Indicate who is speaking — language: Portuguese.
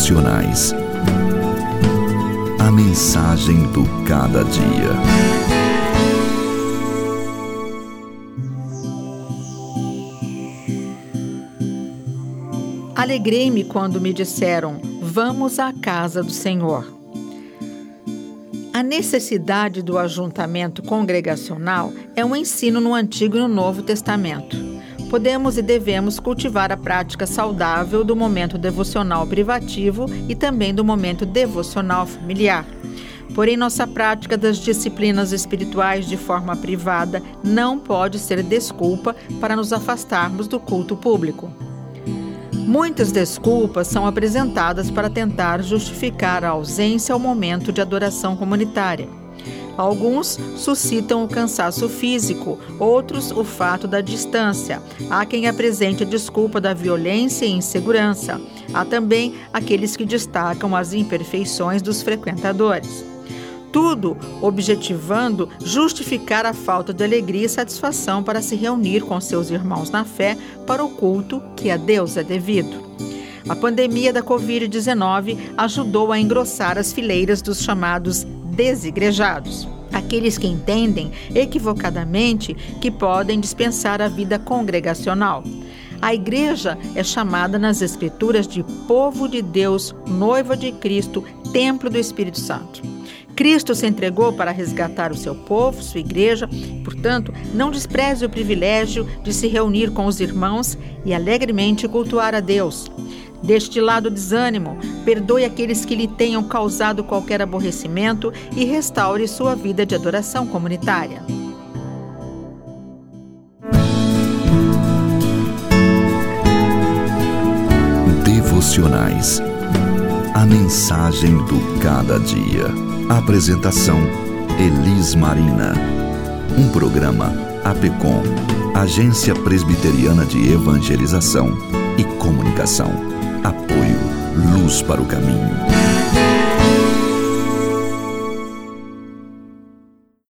Speaker 1: Devocionais. A mensagem do cada dia.
Speaker 2: Alegrei-me quando me disseram: Vamos à casa do Senhor. A necessidade do ajuntamento congregacional é um ensino no Antigo e no Novo Testamento podemos e devemos cultivar a prática saudável do momento devocional privativo e também do momento devocional familiar. Porém, nossa prática das disciplinas espirituais de forma privada não pode ser desculpa para nos afastarmos do culto público. Muitas desculpas são apresentadas para tentar justificar a ausência ao momento de adoração comunitária. Alguns suscitam o cansaço físico, outros o fato da distância. Há quem apresente a desculpa da violência e insegurança. Há também aqueles que destacam as imperfeições dos frequentadores. Tudo objetivando justificar a falta de alegria e satisfação para se reunir com seus irmãos na fé para o culto que a Deus é devido. A pandemia da Covid-19 ajudou a engrossar as fileiras dos chamados desigrejados, aqueles que entendem equivocadamente que podem dispensar a vida congregacional. A igreja é chamada nas Escrituras de povo de Deus, noiva de Cristo, templo do Espírito Santo. Cristo se entregou para resgatar o seu povo, sua igreja, portanto, não despreze o privilégio de se reunir com os irmãos e alegremente cultuar a Deus. Deste lado desânimo, perdoe aqueles que lhe tenham causado qualquer aborrecimento e restaure sua vida de adoração comunitária.
Speaker 1: Devocionais. A mensagem do cada dia. Apresentação: Elis Marina. Um programa APECOM, Agência Presbiteriana de Evangelização e Comunicação. Apoio Luz para o Caminho.